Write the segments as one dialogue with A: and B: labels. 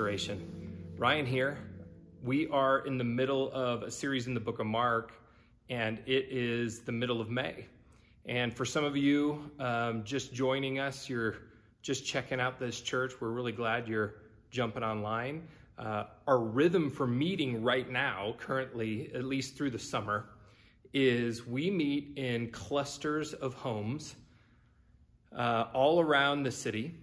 A: Restoration. Ryan here. We are in the middle of a series in the book of Mark, and it is the middle of May. And for some of you um, just joining us, you're just checking out this church. We're really glad you're jumping online. Uh, our rhythm for meeting right now, currently, at least through the summer, is we meet in clusters of homes uh, all around the city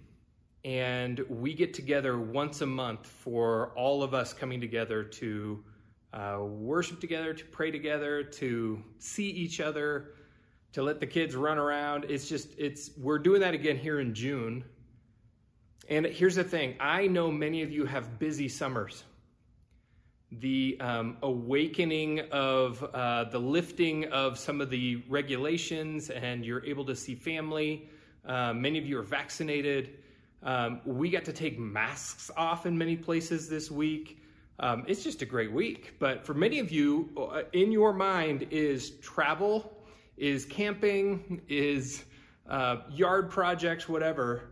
A: and we get together once a month for all of us coming together to uh, worship together, to pray together, to see each other, to let the kids run around. It's just, it's, we're doing that again here in June. And here's the thing I know many of you have busy summers. The um, awakening of uh, the lifting of some of the regulations, and you're able to see family. Uh, many of you are vaccinated. Um, we got to take masks off in many places this week. Um, it's just a great week. But for many of you, uh, in your mind is travel, is camping, is uh, yard projects, whatever.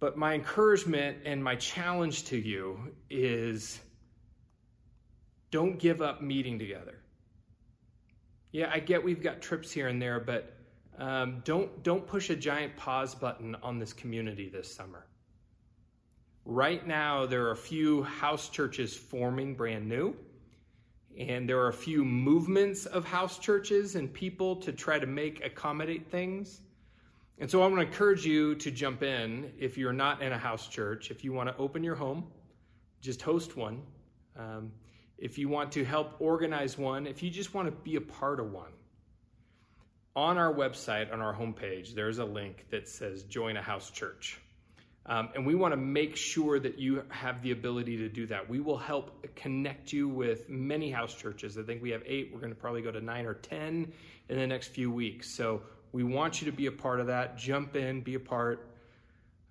A: But my encouragement and my challenge to you is don't give up meeting together. Yeah, I get we've got trips here and there, but um, don't, don't push a giant pause button on this community this summer. Right now, there are a few house churches forming brand new, and there are a few movements of house churches and people to try to make accommodate things. And so I want to encourage you to jump in if you're not in a house church. If you want to open your home, just host one. Um, if you want to help organize one, if you just want to be a part of one, on our website, on our homepage, there's a link that says join a house church. Um, and we want to make sure that you have the ability to do that. We will help connect you with many house churches. I think we have eight. We're going to probably go to nine or 10 in the next few weeks. So we want you to be a part of that. Jump in, be a part.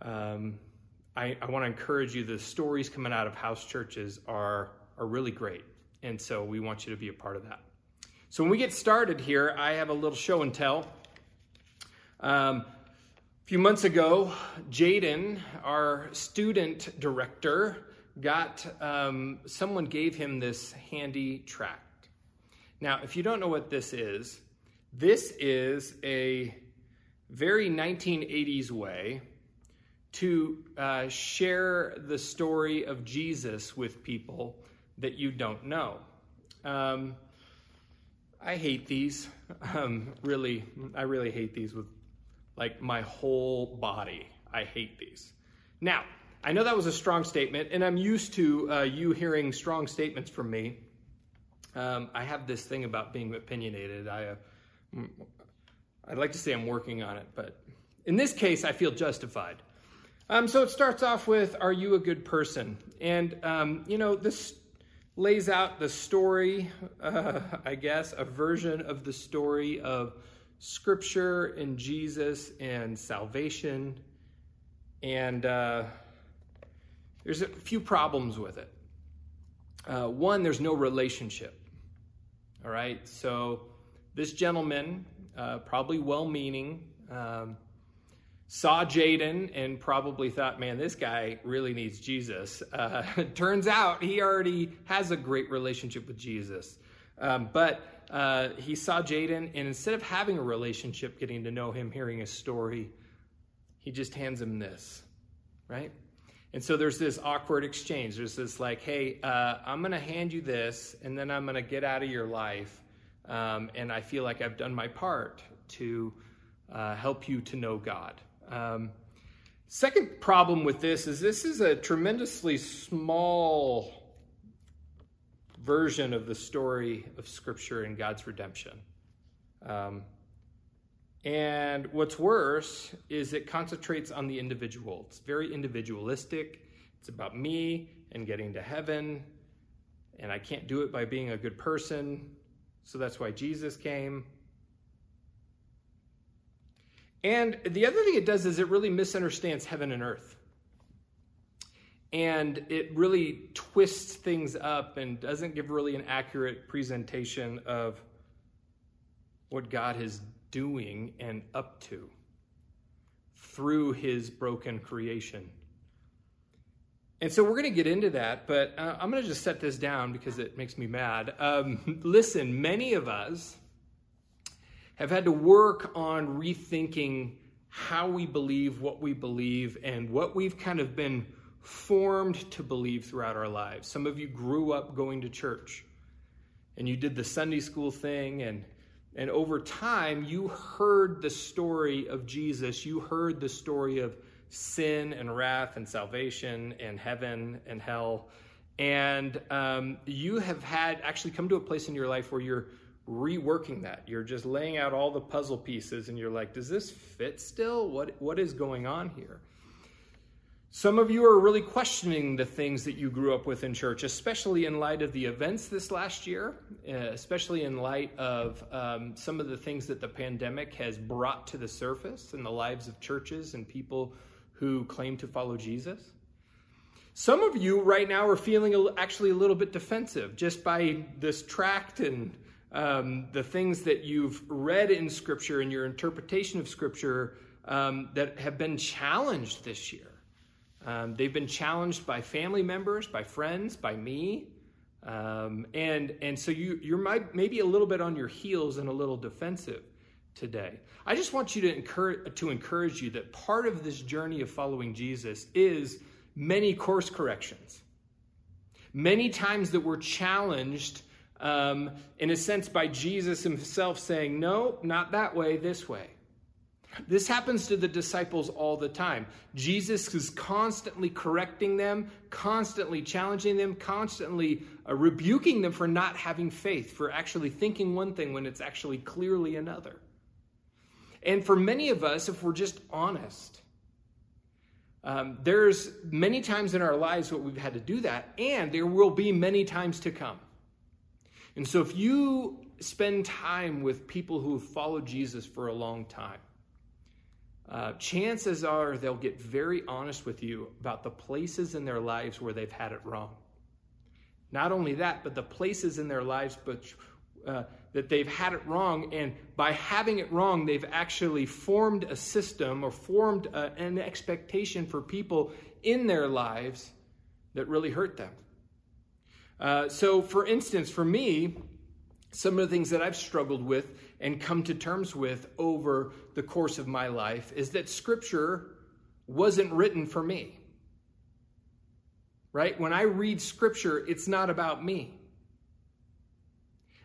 A: Um, I, I want to encourage you. The stories coming out of house churches are, are really great. And so we want you to be a part of that. So when we get started here, I have a little show and tell. Um, a few months ago, Jaden, our student director, got um, someone gave him this handy tract. Now, if you don't know what this is, this is a very 1980s way to uh, share the story of Jesus with people that you don't know. Um, I hate these. Um, really, I really hate these with like my whole body. I hate these. Now, I know that was a strong statement, and I'm used to uh, you hearing strong statements from me. Um, I have this thing about being opinionated. I, uh, I'd like to say I'm working on it, but in this case, I feel justified. Um, so it starts off with, "Are you a good person?" And um, you know this lays out the story, uh, I guess, a version of the story of Scripture and Jesus and salvation. And uh, there's a few problems with it. Uh, one, there's no relationship. All right, so this gentleman, uh, probably well meaning, um, saw Jaden and probably thought, man, this guy really needs Jesus. Uh, turns out he already has a great relationship with Jesus. Um, but uh, he saw Jaden, and instead of having a relationship, getting to know him, hearing his story, he just hands him this, right? And so there's this awkward exchange. There's this like, hey, uh, I'm going to hand you this, and then I'm going to get out of your life. Um, and I feel like I've done my part to uh, help you to know God. Um, second problem with this is this is a tremendously small version of the story of Scripture and God's redemption. Um, and what's worse is it concentrates on the individual. It's very individualistic. It's about me and getting to heaven. And I can't do it by being a good person. So that's why Jesus came. And the other thing it does is it really misunderstands heaven and earth. And it really twists things up and doesn't give really an accurate presentation of what God is doing and up to through his broken creation. And so we're going to get into that, but uh, I'm going to just set this down because it makes me mad. Um, listen, many of us have had to work on rethinking how we believe, what we believe, and what we've kind of been formed to believe throughout our lives. Some of you grew up going to church and you did the Sunday school thing and and over time you heard the story of Jesus, you heard the story of sin and wrath and salvation and heaven and hell. And um, you have had actually come to a place in your life where you're reworking that. You're just laying out all the puzzle pieces and you're like, does this fit still? What, what is going on here? Some of you are really questioning the things that you grew up with in church, especially in light of the events this last year, uh, especially in light of um, some of the things that the pandemic has brought to the surface in the lives of churches and people who claim to follow Jesus. Some of you right now are feeling actually a little bit defensive just by this tract and um, the things that you've read in Scripture and your interpretation of Scripture um, that have been challenged this year. Um, they've been challenged by family members, by friends, by me. Um, and, and so you, you're might, maybe a little bit on your heels and a little defensive today. I just want you to encourage, to encourage you that part of this journey of following Jesus is many course corrections. Many times that we're challenged, um, in a sense, by Jesus himself saying, No, not that way, this way. This happens to the disciples all the time. Jesus is constantly correcting them, constantly challenging them, constantly uh, rebuking them for not having faith, for actually thinking one thing when it's actually clearly another. And for many of us, if we're just honest, um, there's many times in our lives where we've had to do that, and there will be many times to come. And so if you spend time with people who have followed Jesus for a long time, uh, chances are they'll get very honest with you about the places in their lives where they've had it wrong. Not only that, but the places in their lives but, uh, that they've had it wrong, and by having it wrong, they've actually formed a system or formed a, uh, an expectation for people in their lives that really hurt them. Uh, so, for instance, for me, some of the things that I've struggled with and come to terms with over the course of my life is that Scripture wasn't written for me. Right? When I read Scripture, it's not about me.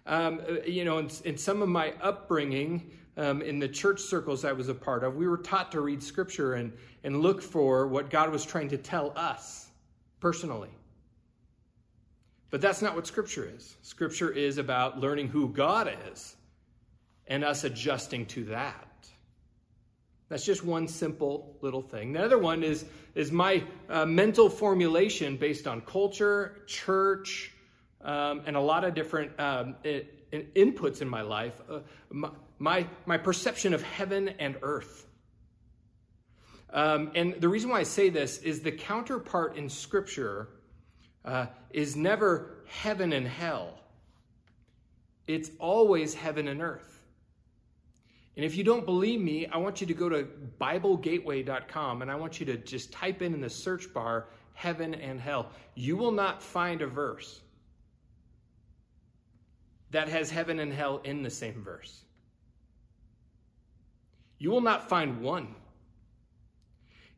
A: Um, uh, you know, in, in, some of my upbringing, um, in the church circles I was a part of, we were taught to read Scripture and, and look for what God was trying to tell us personally. But that's not what Scripture is. Scripture is about learning who God is and us adjusting to that. That's just one simple little thing. The other one is, is my uh, mental formulation based on culture, church, um, and a lot of different um, it, inputs in my life. Uh, my, my, my, perception of heaven and earth. Um, and the reason why I say this is the counterpart in Scripture uh, is never heaven and hell, it's always heaven and earth. And if you don't believe me, I want you to go to BibleGateway.com and I want you to just type in in the search bar heaven and hell. You will not find a verse that has heaven and hell in the same verse. You will not find one.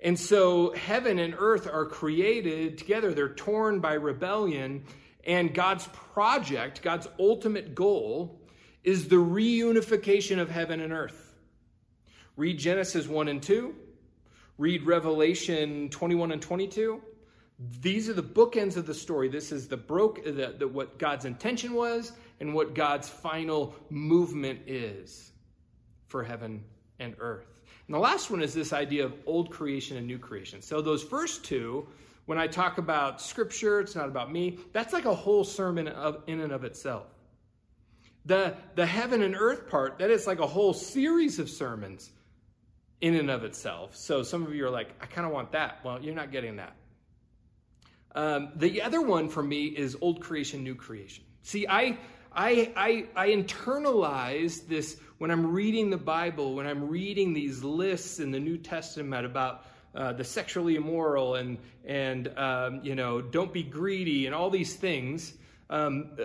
A: And so heaven and earth are created together, they're torn by rebellion. And God's project, God's ultimate goal, is the reunification of heaven and earth. Read Genesis 1 and 2, read Revelation 21 and 22. These are the bookends of the story. This is the broke the, the, what God's intention was and what God's final movement is for heaven and earth. And the last one is this idea of old creation and new creation. So, those first two, when I talk about scripture, it's not about me, that's like a whole sermon of, in and of itself. The, the heaven and earth part, that is like a whole series of sermons in and of itself. So, some of you are like, I kind of want that. Well, you're not getting that. Um, the other one for me is old creation, new creation. See, I, I, I, I internalize this when I'm reading the Bible, when I'm reading these lists in the New Testament about uh, the sexually immoral and, and um, you know, don't be greedy and all these things. Um, uh,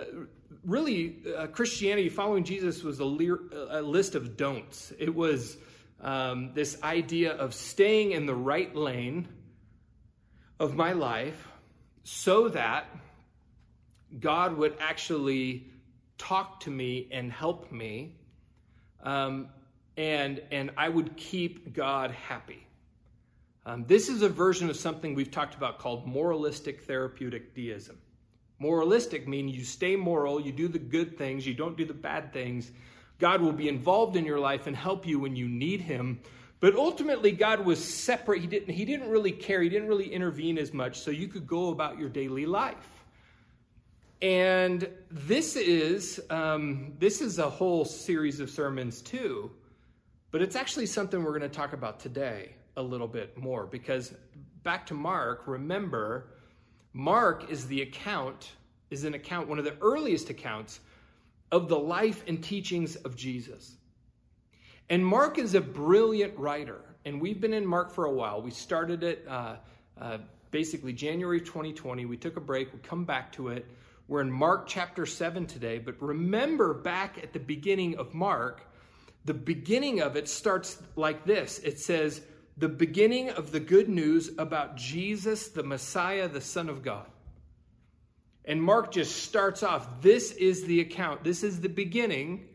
A: really, uh, Christianity, following Jesus, was a, a, list of don'ts. It was um, this idea of staying in the right lane of my life so that God would actually talk to me and help me, um, and, and I would keep God happy. Um, this is a version of something we've talked about called moralistic therapeutic deism. Moralistic means you stay moral, you do the good things, you don't do the bad things. God will be involved in your life and help you when you need Him. But ultimately, God was separate. He didn't, he didn't really care, He didn't really intervene as much, so you could go about your daily life. And this is um, this is a whole series of sermons too, but it's actually something we're going to talk about today a little bit more because back to Mark, remember, Mark is the account, is an account, one of the earliest accounts of the life and teachings of Jesus. And Mark is a brilliant writer, and we've been in Mark for a while. We started it uh, uh, basically January 2020. We took a break, we come back to it. We're in Mark chapter 7 today, but remember back at the beginning of Mark, the beginning of it starts like this it says, the beginning of the good news about Jesus, the Messiah, the Son of God. And Mark just starts off this is the account, this is the beginning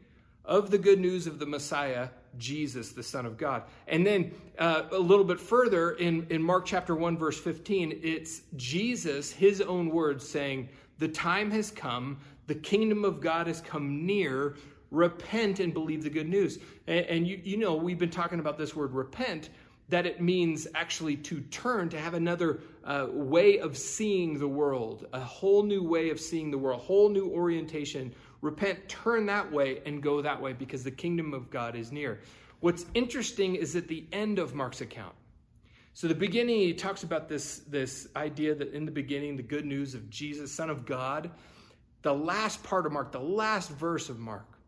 A: of the good news of the Messiah, Jesus, the Son of God. And then uh, a little bit further in, in Mark chapter 1, verse 15, it's Jesus, his own words, saying, The time has come, the kingdom of God has come near. Repent and believe the good news. And, and you, you know, we've been talking about this word repent that it means actually to turn, to have another uh, way of seeing the world, a whole new way of seeing the world, a whole new orientation. Repent, turn that way, and go that way because the kingdom of God is near. What's interesting is at the end of Mark's account. So the beginning, he talks about this, this idea that in the beginning, the good news of Jesus, Son of God. The last part of Mark, the last verse of Mark,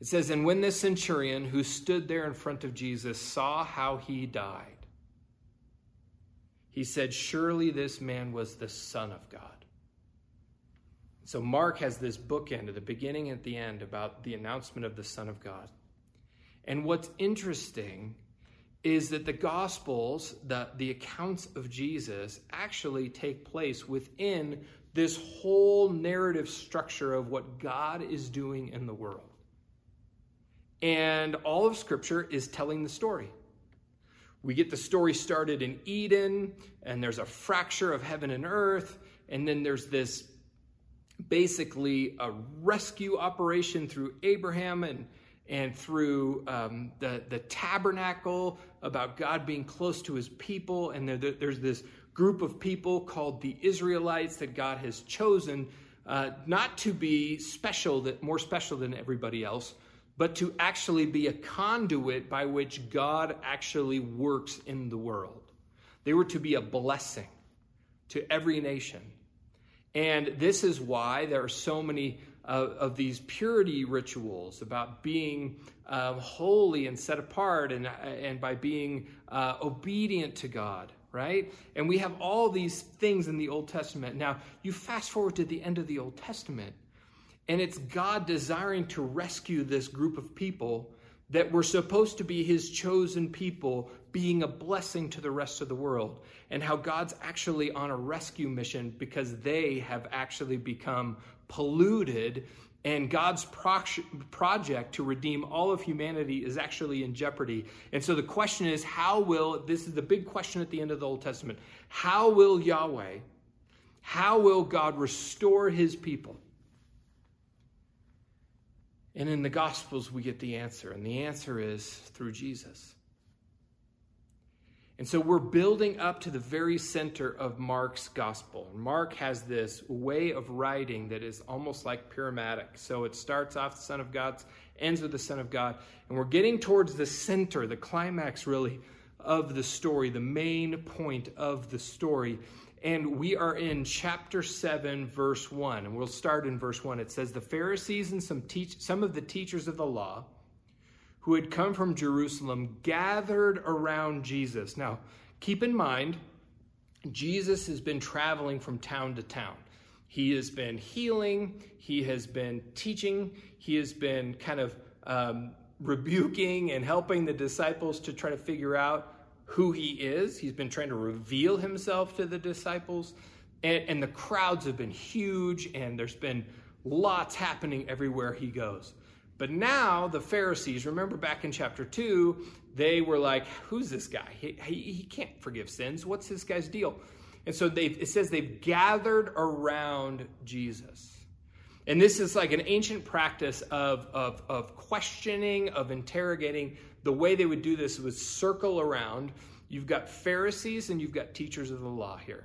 A: it says, And when this centurion who stood there in front of Jesus saw how he died, he said, Surely this man was the Son of God. So Mark has this bookend at the beginning and at the end about the announcement of the Son of God. And what's interesting is that the Gospels, the, the accounts of Jesus, actually take place within this whole narrative structure of what God is doing in the world. And all of Scripture is telling the story. We get the story started in Eden, and there's a fracture of heaven and earth, and then there's this basically a rescue operation through Abraham and and through um, the the tabernacle about God being close to His people, and there, there's this group of people called the Israelites that God has chosen uh, not to be special, that more special than everybody else, but to actually be a conduit by which God actually works in the world. They were to be a blessing to every nation. And this is why there are so many uh, of these purity rituals about being um, holy and set apart and, and by being uh, obedient to God, right? And we have all these things in the Old Testament. Now, you fast forward to the end of the Old Testament, and it's God desiring to rescue this group of people that were supposed to be his chosen people, being a blessing to the rest of the world. And how God's actually on a rescue mission because they have actually become polluted. And God's project to redeem all of humanity is actually in jeopardy. And so the question is how will, this is the big question at the end of the Old Testament, how will Yahweh, how will God restore his people? And in the Gospels, we get the answer, and the answer is through Jesus. And so we're building up to the very center of Mark's gospel. Mark has this way of writing that is almost like pyramidal. So it starts off the Son of God, ends with the Son of God, and we're getting towards the center, the climax really of the story, the main point of the story. And we are in chapter 7, verse 1. And we'll start in verse 1. It says, The Pharisees and some, teach, some of the teachers of the law who had come from Jerusalem gathered around Jesus. Now, keep in mind, Jesus has been traveling from town to town. He has been healing, he has been teaching, he has been kind of um, rebuking and helping the disciples to try to figure out who he is. He's been trying to reveal himself to the disciples. And, and the crowds have been huge, and there's been lots happening everywhere he goes. But now the Pharisees, remember back in chapter 2, they were like, Who's this guy? He, he, he can't forgive sins. What's this guy's deal? And so it says they've gathered around Jesus. And this is like an ancient practice of, of, of questioning, of interrogating. The way they would do this was circle around. You've got Pharisees and you've got teachers of the law here.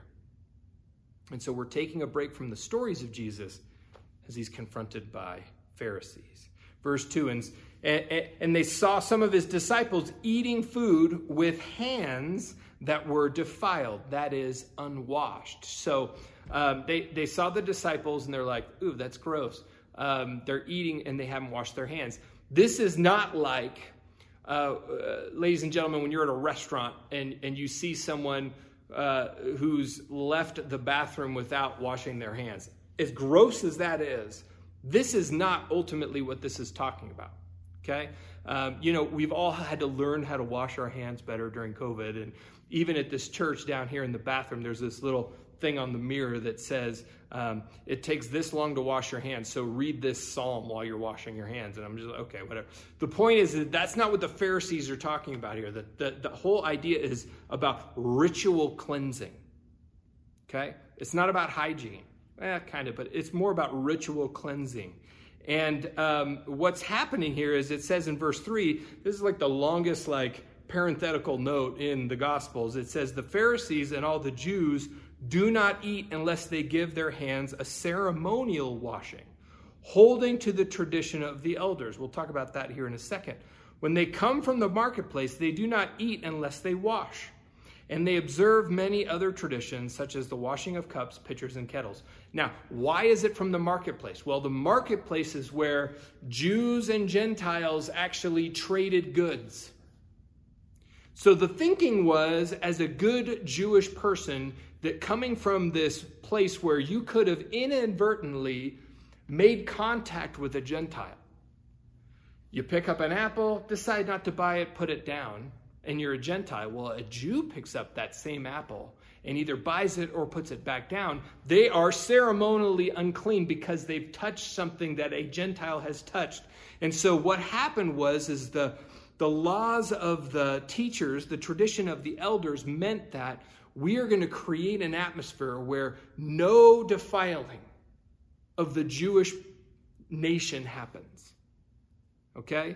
A: And so we're taking a break from the stories of Jesus as he's confronted by Pharisees. Verse 2 and, and they saw some of his disciples eating food with hands that were defiled, that is, unwashed. So um, they, they saw the disciples and they're like, ooh, that's gross. Um, they're eating and they haven't washed their hands. This is not like, uh, uh, ladies and gentlemen, when you're at a restaurant and, and you see someone uh, who's left the bathroom without washing their hands. As gross as that is, this is not ultimately what this is talking about. Okay? Um, you know, we've all had to learn how to wash our hands better during COVID. And even at this church down here in the bathroom, there's this little thing on the mirror that says, um, it takes this long to wash your hands, so read this psalm while you're washing your hands. And I'm just like, okay, whatever. The point is that that's not what the Pharisees are talking about here. The, the, the whole idea is about ritual cleansing. Okay? It's not about hygiene. Eh, kind of, but it's more about ritual cleansing. And um, what's happening here is it says in verse 3, this is like the longest, like, parenthetical note in the Gospels. It says, The Pharisees and all the Jews do not eat unless they give their hands a ceremonial washing, holding to the tradition of the elders. We'll talk about that here in a second. When they come from the marketplace, they do not eat unless they wash. And they observe many other traditions, such as the washing of cups, pitchers, and kettles. Now, why is it from the marketplace? Well, the marketplace is where Jews and Gentiles actually traded goods. So the thinking was, as a good Jewish person, that coming from this place where you could have inadvertently made contact with a Gentile, you pick up an apple, decide not to buy it, put it down, and you're a Gentile. Well, a Jew picks up that same apple and either buys it or puts it back down. They are ceremonially unclean because they've touched something that a Gentile has touched. And so what happened was is the the laws of the teachers, the tradition of the elders meant that we are going to create an atmosphere where no defiling of the Jewish nation happens. Okay?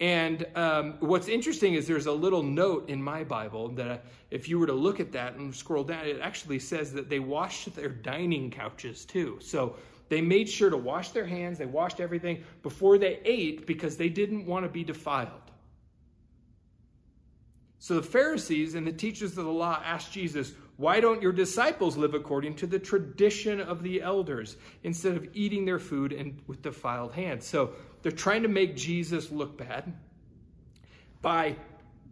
A: And um, what's interesting is there's a little note in my Bible that if you were to look at that and scroll down, it actually says that they washed their dining couches too. So they made sure to wash their hands, they washed everything before they ate because they didn't want to be defiled. So the Pharisees and the teachers of the law asked Jesus, Why don't your disciples live according to the tradition of the elders instead of eating their food and with defiled hands? So they're trying to make Jesus look bad by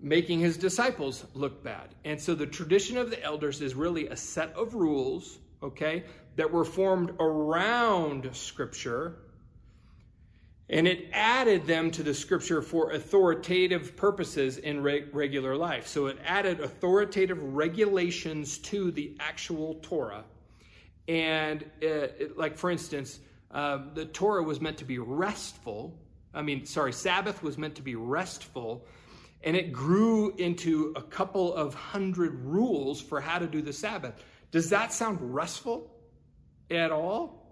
A: making his disciples look bad. And so the tradition of the elders is really a set of rules, okay, that were formed around Scripture and it added them to the scripture for authoritative purposes in re- regular life. So it added authoritative regulations to the actual Torah. And, it, uh, it, like, for instance, uh, the Torah was meant to be restful. I mean, sorry, Sabbath was meant to be restful. And it grew into a couple of hundred rules for how to do the Sabbath. Does that sound restful at all?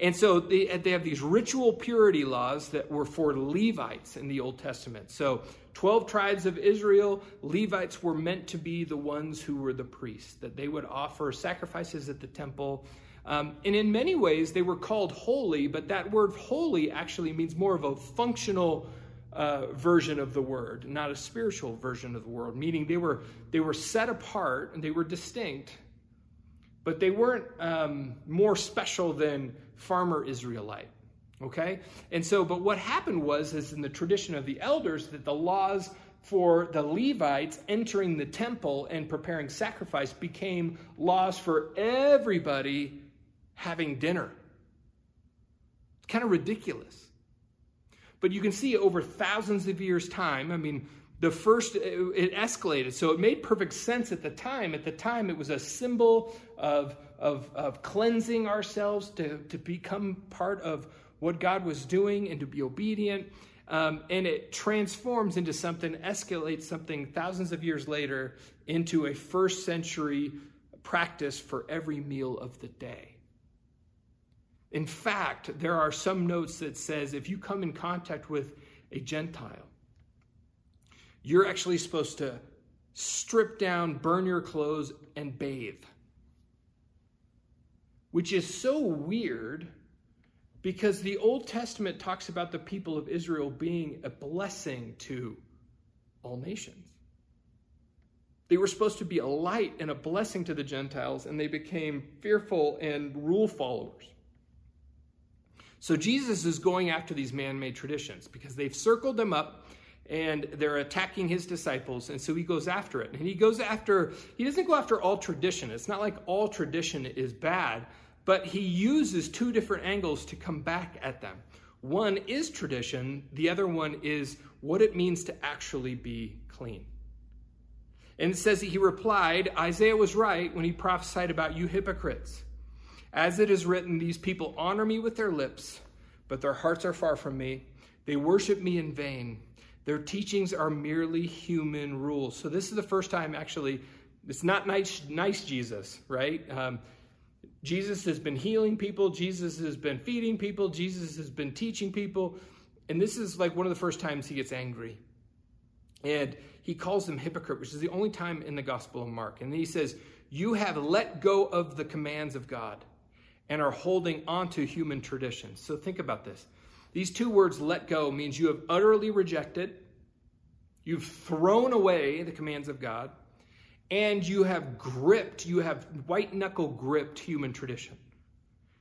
A: And so they, they have these ritual purity laws that were for Levites in the Old Testament. So 12 tribes of Israel, Levites were meant to be the ones who were the priests, that they would offer sacrifices at the temple. Um, and in many ways, they were called holy, but that word holy actually means more of a functional uh, version of the word, not a spiritual version of the word, meaning they were, they were set apart and they were distinct, but they weren't um, more special than farmer Israelite. Okay? And so, but what happened was, is in the tradition of the elders, that the laws for the Levites entering the temple and preparing sacrifice became laws for everybody having dinner. It's kind of ridiculous. But you can see over thousands of years' time, I mean, the first, it escalated. So it made perfect sense at the time. At the time, it was a symbol of, of, of cleansing ourselves to, to become part of what God was doing and to be obedient. Um, and it transforms into something, escalates something thousands of years later into a first century practice for every meal of the day. In fact, there are some notes that says if you come in contact with a Gentile, you're actually supposed to strip down, burn your clothes, and bathe. Which is so weird because the Old Testament talks about the people of Israel being a blessing to all nations. They were supposed to be a light and a blessing to the Gentiles, and they became fearful and rule followers. So Jesus is going after these man made traditions because they've circled them up and they're attacking his disciples. And so he goes after it. And he goes after, he doesn't go after all tradition. It's not like all tradition is bad, but he uses two different angles to come back at them. One is tradition, the other one is what it means to actually be clean. And it says that he replied, Isaiah was right when he prophesied about you hypocrites. As it is written, these people honor me with their lips, but their hearts are far from me. They worship me in vain. Their teachings are merely human rules. So this is the first time, actually, it's not nice, nice Jesus, right? Um, Jesus has been healing people. Jesus has been feeding people. Jesus has been teaching people. And this is like one of the first times he gets angry. And he calls them hypocrite, which is the only time in the Gospel of Mark. And he says, You have let go of the commands of God and are holding onto human traditions. So think about this. These two words, let go, means you have utterly rejected, you've thrown away the commands of God, and you have gripped, you have white knuckle gripped human tradition.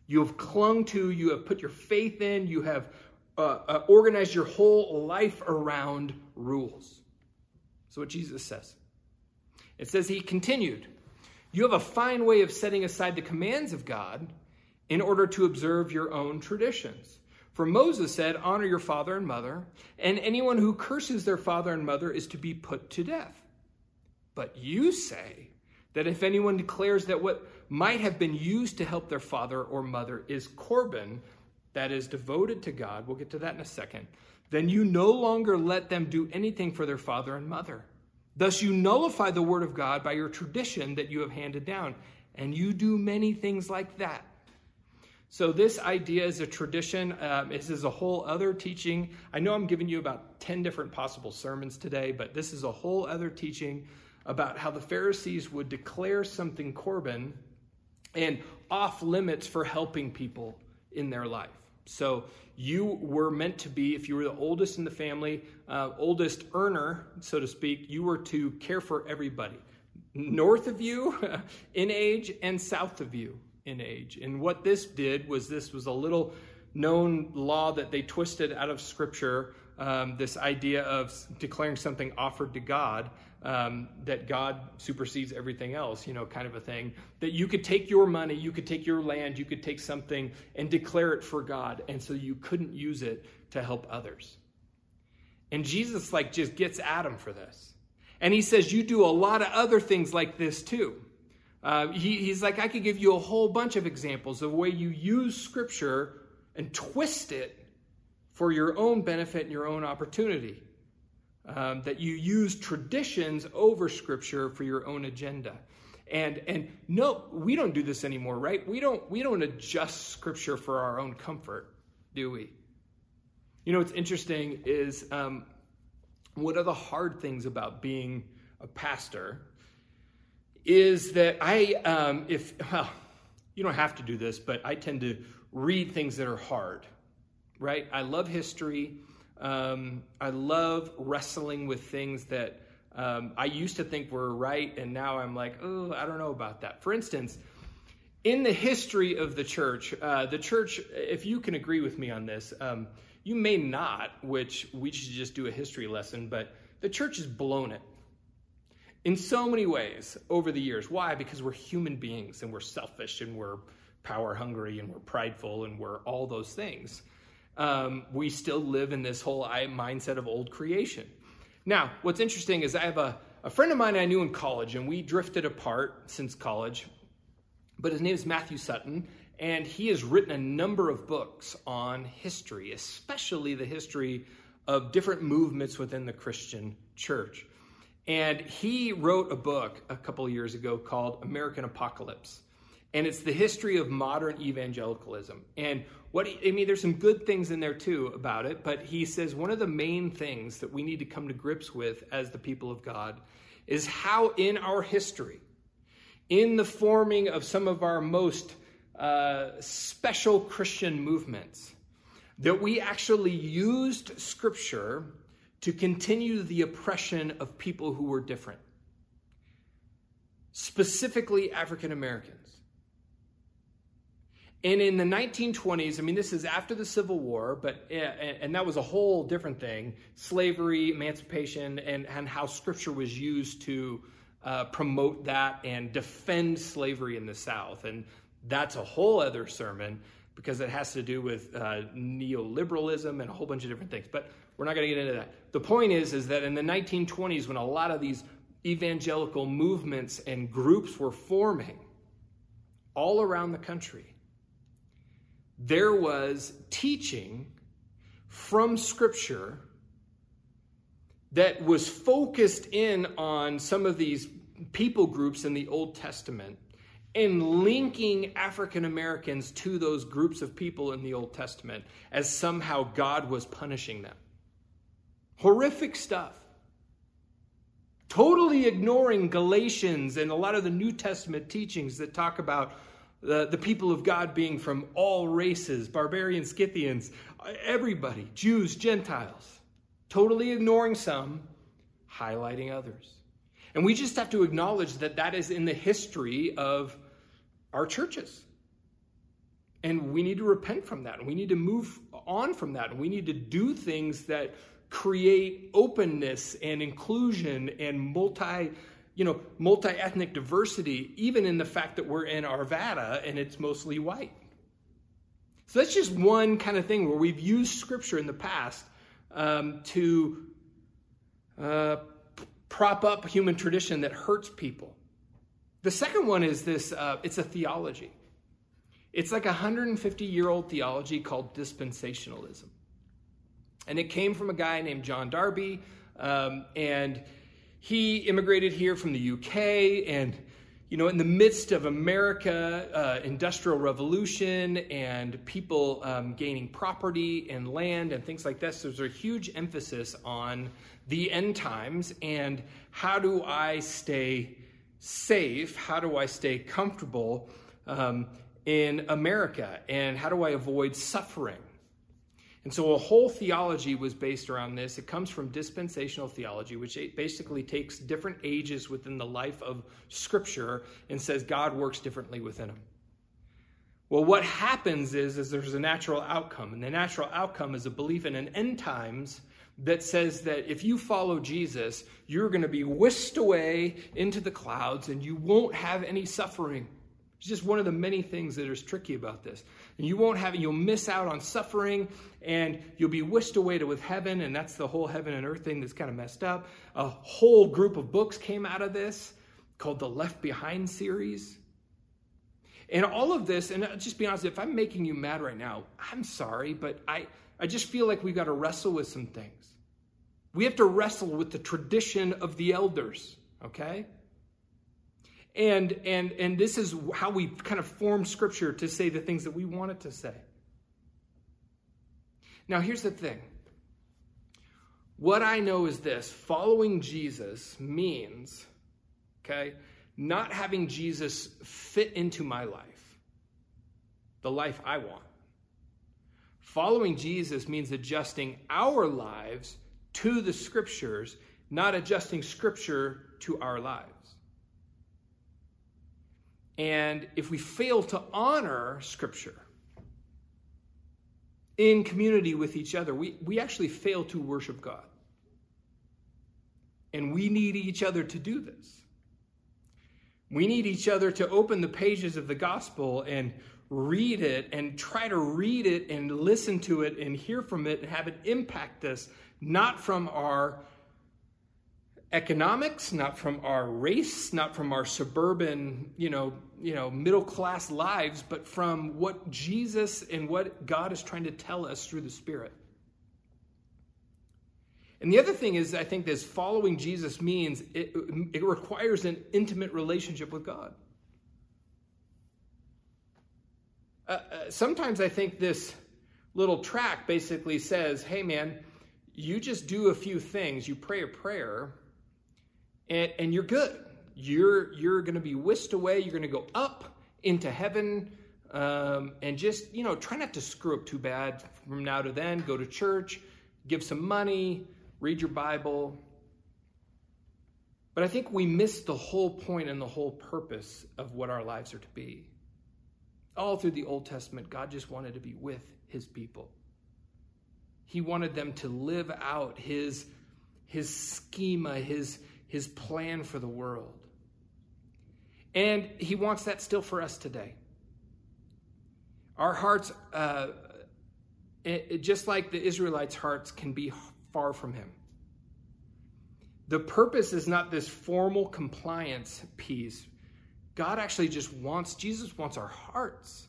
A: You have clung to, you have put your faith in, you have uh, uh, organized your whole life around rules. So, what Jesus says. It says, He continued, You have a fine way of setting aside the commands of God in order to observe your own traditions. For Moses said, Honor your father and mother, and anyone who curses their father and mother is to be put to death. But you say that if anyone declares that what might have been used to help their father or mother is Corban, that is devoted to God, we'll get to that in a second, then you no longer let them do anything for their father and mother. Thus, you nullify the word of God by your tradition that you have handed down, and you do many things like that. So, this idea is a tradition. Um, this is a whole other teaching. I know I'm giving you about 10 different possible sermons today, but this is a whole other teaching about how the Pharisees would declare something Corban and off limits for helping people in their life. So, you were meant to be, if you were the oldest in the family, uh, oldest earner, so to speak, you were to care for everybody north of you in age and south of you in age. And what this did was this was a little known law that they twisted out of Scripture. Um, this idea of declaring something offered to God, um, that God supersedes everything else, you know, kind of a thing. That you could take your money, you could take your land, you could take something and declare it for God, and so you couldn't use it to help others. And Jesus, like, just gets at him for this. And he says, You do a lot of other things like this too. Uh, he, he's like, I could give you a whole bunch of examples of the way you use scripture and twist it for your own benefit and your own opportunity. Um, that you use traditions over scripture for your own agenda. And and no, we don't do this anymore, right? We don't we don't adjust scripture for our own comfort, do we? You know what's interesting is um, one of the hard things about being a pastor is that I, um, if, well, you don't have to do this, but I tend to read things that are hard, right? I love history. Um, I love wrestling with things that um, I used to think were right, and now I'm like, oh, I don't know about that. For instance, in the history of the church, uh, the church, if you can agree with me on this, um, you may not, which we should just do a history lesson, but the church has blown it in so many ways over the years. Why? Because we're human beings and we're selfish and we're power hungry and we're prideful and we're all those things. Um, we still live in this whole mindset of old creation. Now, what's interesting is I have a, a friend of mine I knew in college, and we drifted apart since college but his name is Matthew Sutton, and he has written a number of books on history, especially the history of different movements within the Christian church. And he wrote a book a couple years ago called American Apocalypse. And it's the history of modern evangelicalism. And what I mean, there's some good things in there too about it, but he says one of the main things that we need to come to grips with as the people of God is how in our history, in the forming of some of our most uh, special Christian movements, that we actually used Scripture to continue the oppression of people who were different, specifically African Americans. And in the 1920s, I mean, this is after the Civil War, but and that was a whole different thing: slavery, emancipation, and and how Scripture was used to uh, promote that and defend slavery in the South. And that's a whole other sermon because it has to do with uh, neoliberalism and a whole bunch of different things. But we're not going to get into that. The point is, is that in the 1920s, when a lot of these evangelical movements and groups were forming all around the country, there was teaching from Scripture that was focused in on some of these people groups in the Old Testament and linking African Americans to those groups of people in the Old Testament as somehow God was punishing them. Horrific stuff. Totally ignoring Galatians and a lot of the New Testament teachings that talk about the, the people of God being from all races, barbarians, Scythians, everybody, Jews, Gentiles. Totally ignoring some, highlighting others. And we just have to acknowledge that that is in the history of our churches. And we need to repent from that. And we need to move on from that. And we need to do things that create openness and inclusion and multi you know multi-ethnic diversity even in the fact that we're in arvada and it's mostly white so that's just one kind of thing where we've used scripture in the past um, to uh, prop up human tradition that hurts people. The second one is this uh, it's a theology. It's like a 150 year old theology called dispensationalism. And it came from a guy named John Darby. Um, and he immigrated here from the UK. And you know, in the midst of America, uh, industrial revolution, and people um, gaining property and land and things like this, there's a huge emphasis on the end times and how do I stay safe? How do I stay comfortable um, in America? And how do I avoid suffering? And so a whole theology was based around this. It comes from dispensational theology, which basically takes different ages within the life of Scripture and says God works differently within them. Well, what happens is, is there's a natural outcome, and the natural outcome is a belief in an end times that says that if you follow Jesus, you're going to be whisked away into the clouds and you won't have any suffering. It's just one of the many things that is tricky about this. And you won't have you'll miss out on suffering and you'll be whisked away to with heaven, and that's the whole heaven and earth thing that's kind of messed up. A whole group of books came out of this called the Left Behind series. And all of this, and I'll just be honest, if I'm making you mad right now, I'm sorry, but I, I just feel like we've got to wrestle with some things. We have to wrestle with the tradition of the elders, okay? And, and, and this is how we kind of form scripture to say the things that we want it to say. Now, here's the thing. What I know is this following Jesus means, okay, not having Jesus fit into my life, the life I want. Following Jesus means adjusting our lives to the scriptures, not adjusting scripture to our lives. And if we fail to honor Scripture in community with each other, we, we actually fail to worship God. And we need each other to do this. We need each other to open the pages of the gospel and read it and try to read it and listen to it and hear from it and have it impact us, not from our economics, not from our race, not from our suburban, you know, you know, middle class lives, but from what Jesus and what God is trying to tell us through the Spirit. And the other thing is, I think this following Jesus means it, it requires an intimate relationship with God. Uh, uh, sometimes I think this little track basically says, hey man, you just do a few things, you pray a prayer, and, and you're good. You're, you're going to be whisked away. You're going to go up into heaven. Um, and just, you know, try not to screw up too bad from now to then. Go to church, give some money, read your Bible. But I think we miss the whole point and the whole purpose of what our lives are to be. All through the Old Testament, God just wanted to be with his people. He wanted them to live out his, his schema, his, his plan for the world. And he wants that still for us today. Our hearts, uh, it, just like the Israelites' hearts, can be far from him. The purpose is not this formal compliance piece. God actually just wants, Jesus wants our hearts.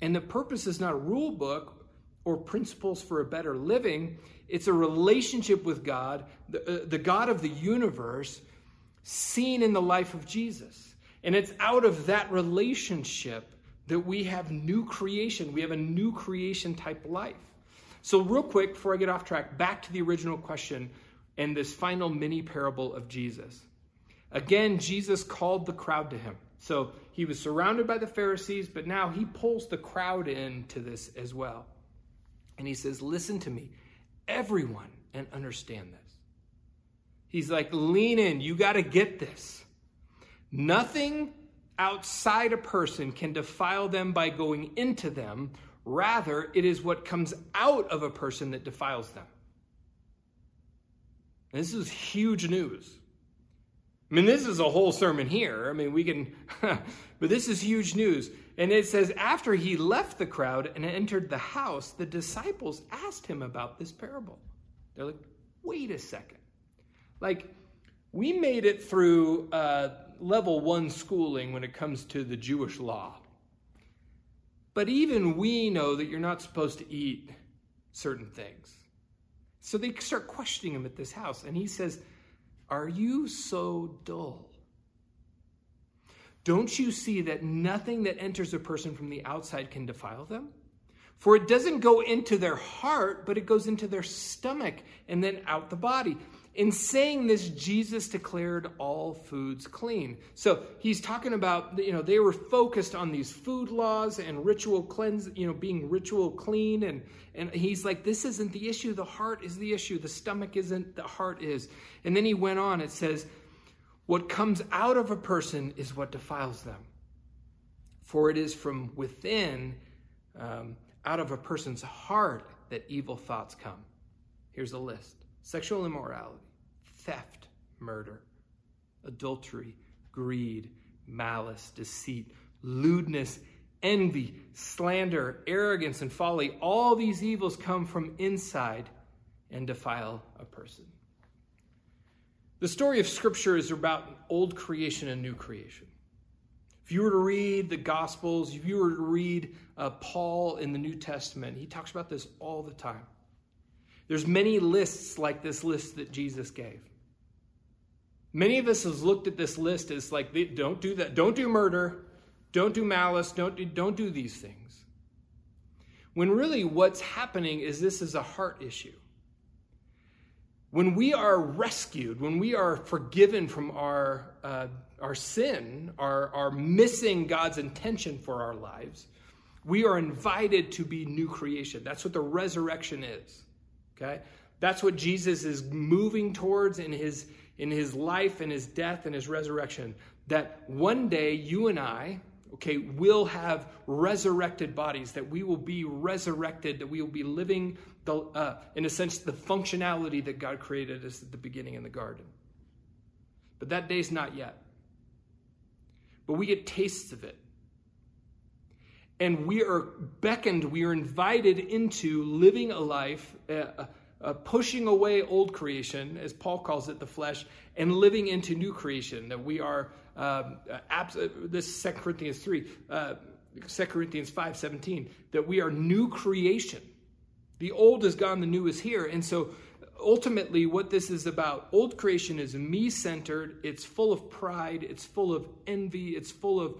A: And the purpose is not a rule book or principles for a better living. It's a relationship with God, the, uh, the God of the universe, seen in the life of Jesus. And it's out of that relationship that we have new creation. We have a new creation type life. So, real quick, before I get off track, back to the original question and this final mini parable of Jesus. Again, Jesus called the crowd to him. So he was surrounded by the Pharisees, but now he pulls the crowd into this as well. And he says, Listen to me everyone and understand this. He's like, lean in, you got to get this. Nothing outside a person can defile them by going into them. Rather, it is what comes out of a person that defiles them. This is huge news. I mean, this is a whole sermon here. I mean, we can, but this is huge news. And it says, after he left the crowd and entered the house, the disciples asked him about this parable. They're like, wait a second. Like, we made it through uh, level one schooling when it comes to the Jewish law. But even we know that you're not supposed to eat certain things. So they start questioning him at this house. And he says, Are you so dull? Don't you see that nothing that enters a person from the outside can defile them? For it doesn't go into their heart, but it goes into their stomach and then out the body. In saying this, Jesus declared all foods clean. So he's talking about, you know, they were focused on these food laws and ritual cleanse, you know, being ritual clean. And, and he's like, this isn't the issue. The heart is the issue. The stomach isn't, the heart is. And then he went on, it says, what comes out of a person is what defiles them. For it is from within, um, out of a person's heart, that evil thoughts come. Here's a list sexual immorality, theft, murder, adultery, greed, malice, deceit, lewdness, envy, slander, arrogance, and folly. All these evils come from inside and defile a person. The story of Scripture is about old creation and new creation. If you were to read the Gospels, if you were to read uh, Paul in the New Testament, he talks about this all the time. There's many lists like this list that Jesus gave. Many of us have looked at this list as like, don't do that. Don't do murder. Don't do malice. Don't do, don't do these things. When really what's happening is this is a heart issue. When we are rescued, when we are forgiven from our, uh, our sin, our, our missing God's intention for our lives, we are invited to be new creation. That's what the resurrection is. Okay? That's what Jesus is moving towards in his in his life and his death and his resurrection that one day you and I, okay, will have resurrected bodies, that we will be resurrected, that we will be living, the, uh, in a sense, the functionality that God created us at the beginning in the garden. But that day's not yet. But we get tastes of it. And we are beckoned, we are invited into living a life, uh, uh, pushing away old creation, as Paul calls it, the flesh, and living into new creation. That we are, um, abs- this Second Corinthians 3, uh, 2 Corinthians 5 17, that we are new creation. The old is gone, the new is here. And so ultimately, what this is about, old creation is me centered, it's full of pride, it's full of envy, it's full of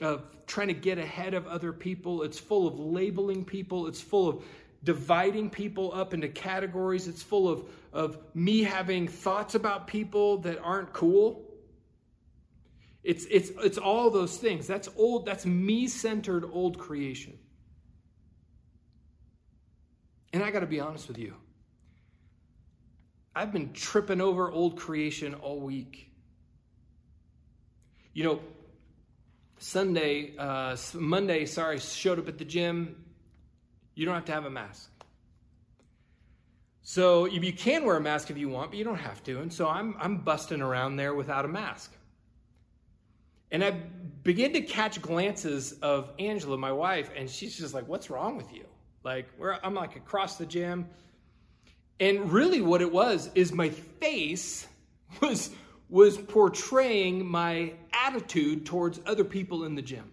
A: of trying to get ahead of other people. It's full of labeling people. It's full of dividing people up into categories. It's full of, of me having thoughts about people that aren't cool. It's, it's, it's all those things. That's old, that's me-centered old creation. And I got to be honest with you. I've been tripping over old creation all week. You know, Sunday, uh, Monday, sorry, showed up at the gym, you don't have to have a mask. So you can wear a mask if you want, but you don't have to. And so I'm, I'm busting around there without a mask. And I begin to catch glances of Angela, my wife, and she's just like, What's wrong with you? Like, I'm like across the gym. And really, what it was is my face was, was portraying my attitude towards other people in the gym.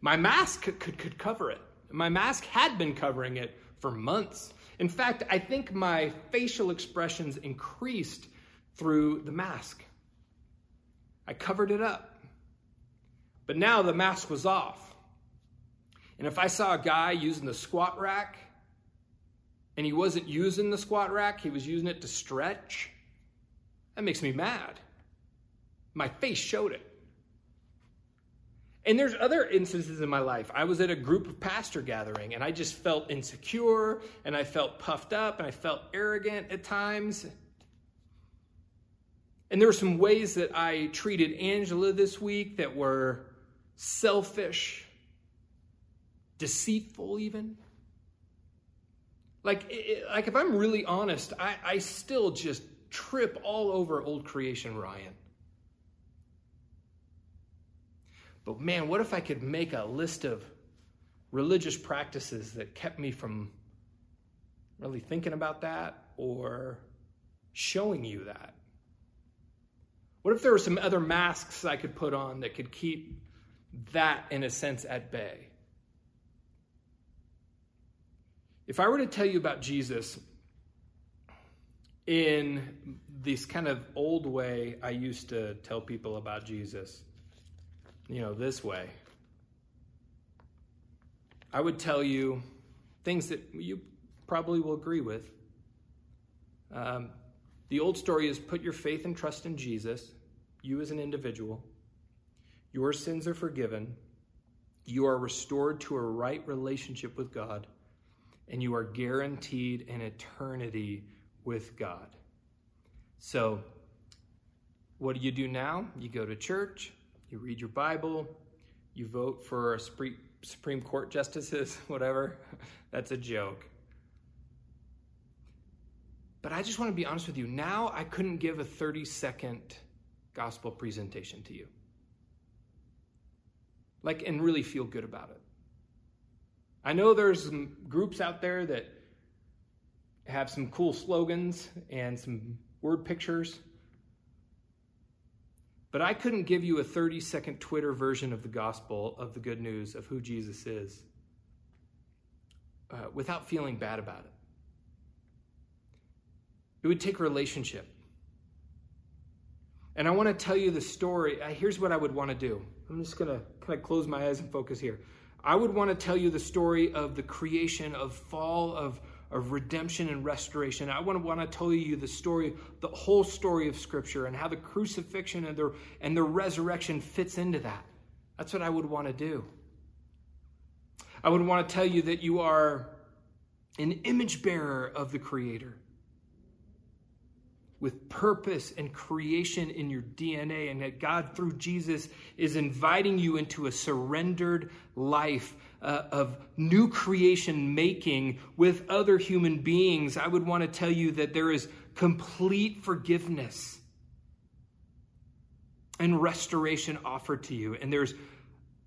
A: My mask could, could, could cover it. My mask had been covering it for months. In fact, I think my facial expressions increased through the mask. I covered it up. But now the mask was off. And if I saw a guy using the squat rack and he wasn't using the squat rack, he was using it to stretch, that makes me mad. My face showed it. And there's other instances in my life. I was at a group of pastor gathering and I just felt insecure and I felt puffed up and I felt arrogant at times. And there were some ways that I treated Angela this week that were selfish, deceitful, even. Like, like if I'm really honest, I, I still just trip all over old creation Ryan. But man, what if I could make a list of religious practices that kept me from really thinking about that or showing you that? What if there were some other masks I could put on that could keep that, in a sense, at bay? If I were to tell you about Jesus in this kind of old way I used to tell people about Jesus, you know, this way. I would tell you things that you probably will agree with. Um, the old story is put your faith and trust in Jesus, you as an individual. Your sins are forgiven. You are restored to a right relationship with God, and you are guaranteed an eternity with God. So, what do you do now? You go to church, you read your Bible, you vote for Supreme Court justices, whatever. That's a joke. But I just want to be honest with you. Now I couldn't give a 30 second gospel presentation to you. Like, and really feel good about it. I know there's groups out there that have some cool slogans and some word pictures. But I couldn't give you a 30 second Twitter version of the gospel of the good news of who Jesus is uh, without feeling bad about it. It would take relationship. And I want to tell you the story. Uh, here's what I would want to do. I'm just going to kind of close my eyes and focus here. I would want to tell you the story of the creation, of fall, of of redemption and restoration. I want to want to tell you the story, the whole story of Scripture, and how the crucifixion and the and the resurrection fits into that. That's what I would want to do. I would want to tell you that you are an image bearer of the Creator. with purpose and creation in your DNA, and that God, through Jesus, is inviting you into a surrendered life uh, of new creation making with other human beings, I would want to tell you that there is complete forgiveness and restoration offered to you. And there's,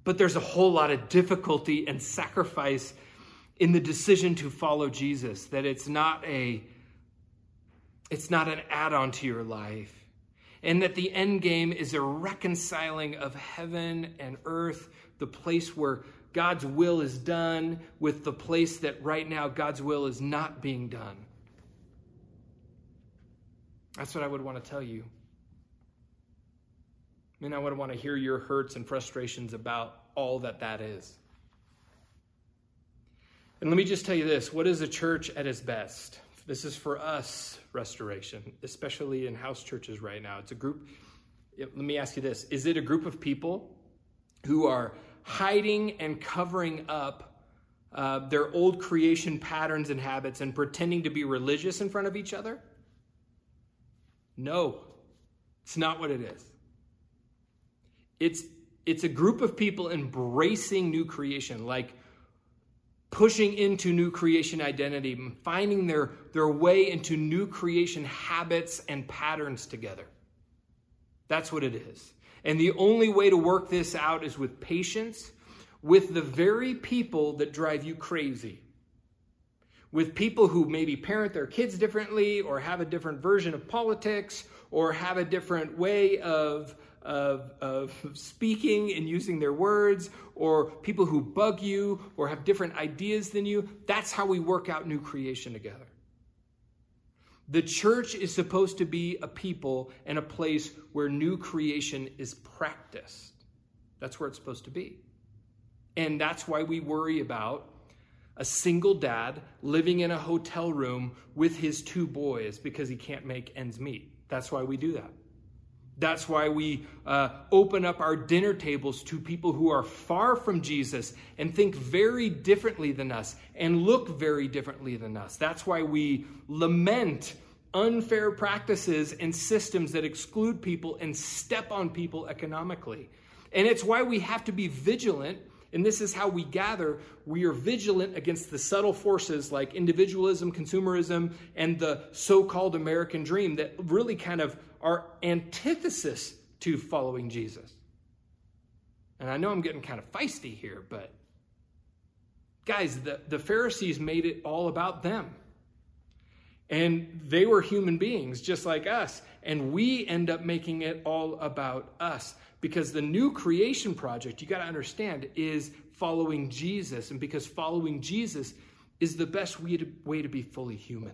A: but there's a whole lot of difficulty and sacrifice in the decision to follow Jesus, that it's not a it's not an add-on to your life. And that the end game is a reconciling of heaven and earth, the place where God's will is done with the place that right now God's will is not being done. That's what I would want to tell you. I mean, I would want to hear your hurts and frustrations about all that that is. And let me just tell you this what is a church at its best? This is for us, restoration, especially in house churches right now. It's a group, let me ask you this is it a group of people who are hiding and covering up uh, their old creation patterns and habits and pretending to be religious in front of each other? No, it's not what it is. It's, it's a group of people embracing new creation, like pushing into new creation identity, finding their, their way into new creation habits and patterns together. That's what it is. And the only way to work this out is with patience, with the very people that drive you crazy. With people who maybe parent their kids differently, or have a different version of politics, or have a different way of of, of speaking and using their words, or people who bug you or have different ideas than you. That's how we work out new creation together. The church is supposed to be a people and a place where new creation is practiced. That's where it's supposed to be. And that's why we worry about a single dad living in a hotel room with his two boys because he can't make ends meet. That's why we do that. That's why we uh, open up our dinner tables to people who are far from Jesus and think very differently than us and look very differently than us. That's why we lament unfair practices and systems that exclude people and step on people economically. And it's why we have to be vigilant. And this is how we gather. We are vigilant against the subtle forces like individualism, consumerism, and the so called American dream that really kind of are antithesis to following Jesus. And I know I'm getting kind of feisty here, but guys, the, the Pharisees made it all about them. And they were human beings just like us. And we end up making it all about us. Because the new creation project, you got to understand, is following Jesus. And because following Jesus is the best way to, way to be fully human,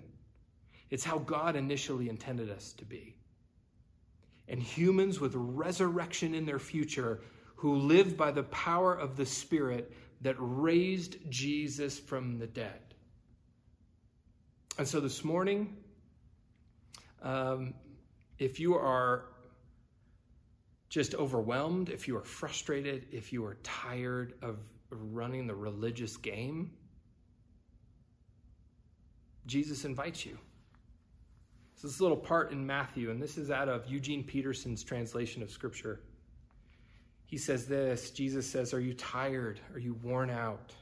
A: it's how God initially intended us to be and humans with resurrection in their future who live by the power of the Spirit that raised Jesus from the dead. And so this morning, um, if you are just overwhelmed, if you are frustrated, if you are tired of running the religious game, Jesus invites you. So this little part in Matthew, and this is out of Eugene Peterson's translation of Scripture. He says this Jesus says, Are you tired? Are you worn out?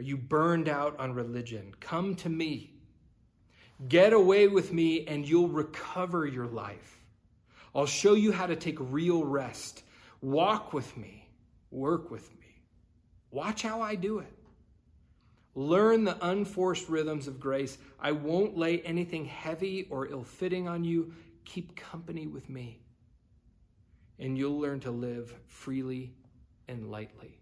A: Are you burned out on religion? Come to me. Get away with me, and you'll recover your life. I'll show you how to take real rest. Walk with me. Work with me. Watch how I do it. Learn the unforced rhythms of grace. I won't lay anything heavy or ill fitting on you. Keep company with me, and you'll learn to live freely and lightly.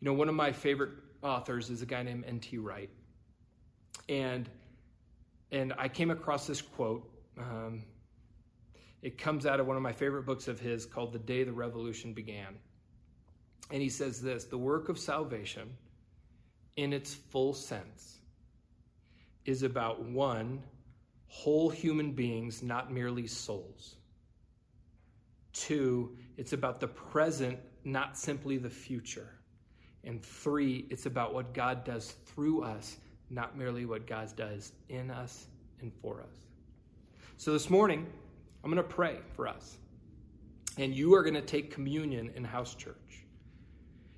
A: You know, one of my favorite authors is a guy named N.T. Wright. And, and I came across this quote. Um, it comes out of one of my favorite books of his called The Day the Revolution Began. And he says this The work of salvation in its full sense is about one, whole human beings, not merely souls. Two, it's about the present, not simply the future. And three, it's about what God does through us, not merely what God does in us and for us. So this morning, I'm going to pray for us. And you are going to take communion in house church.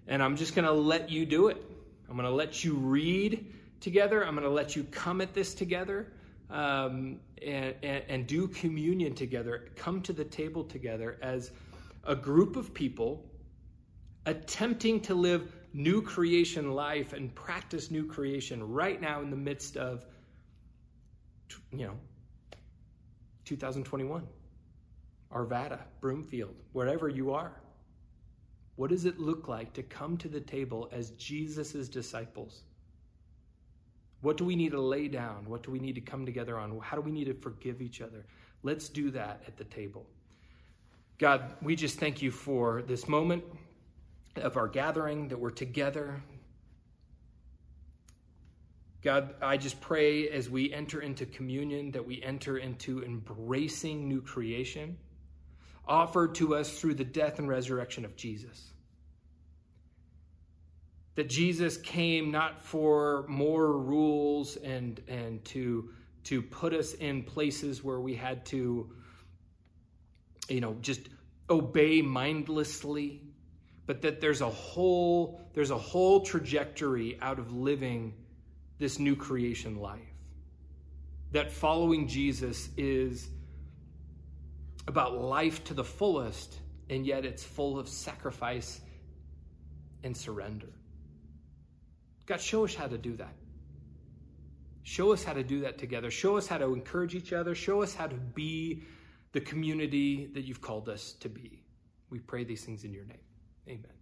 A: And I'm just going to let you do it. I'm going to let you read together. I'm going to let you come at this together um, and, and, and do communion together. Come to the table together as a group of people attempting to live new creation life and practice new creation right now in the midst of, you know, 2021, Arvada, Broomfield, wherever you are. What does it look like to come to the table as Jesus' disciples? What do we need to lay down? What do we need to come together on? How do we need to forgive each other? Let's do that at the table. God, we just thank you for this moment of our gathering, that we're together. God, I just pray as we enter into communion that we enter into embracing new creation offered to us through the death and resurrection of Jesus. That Jesus came not for more rules and, and to, to put us in places where we had to, you know, just obey mindlessly, but that there's a whole there's a whole trajectory out of living this new creation life. That following Jesus is about life to the fullest, and yet it's full of sacrifice and surrender. God, show us how to do that. Show us how to do that together. Show us how to encourage each other. Show us how to be the community that you've called us to be. We pray these things in your name. Amen.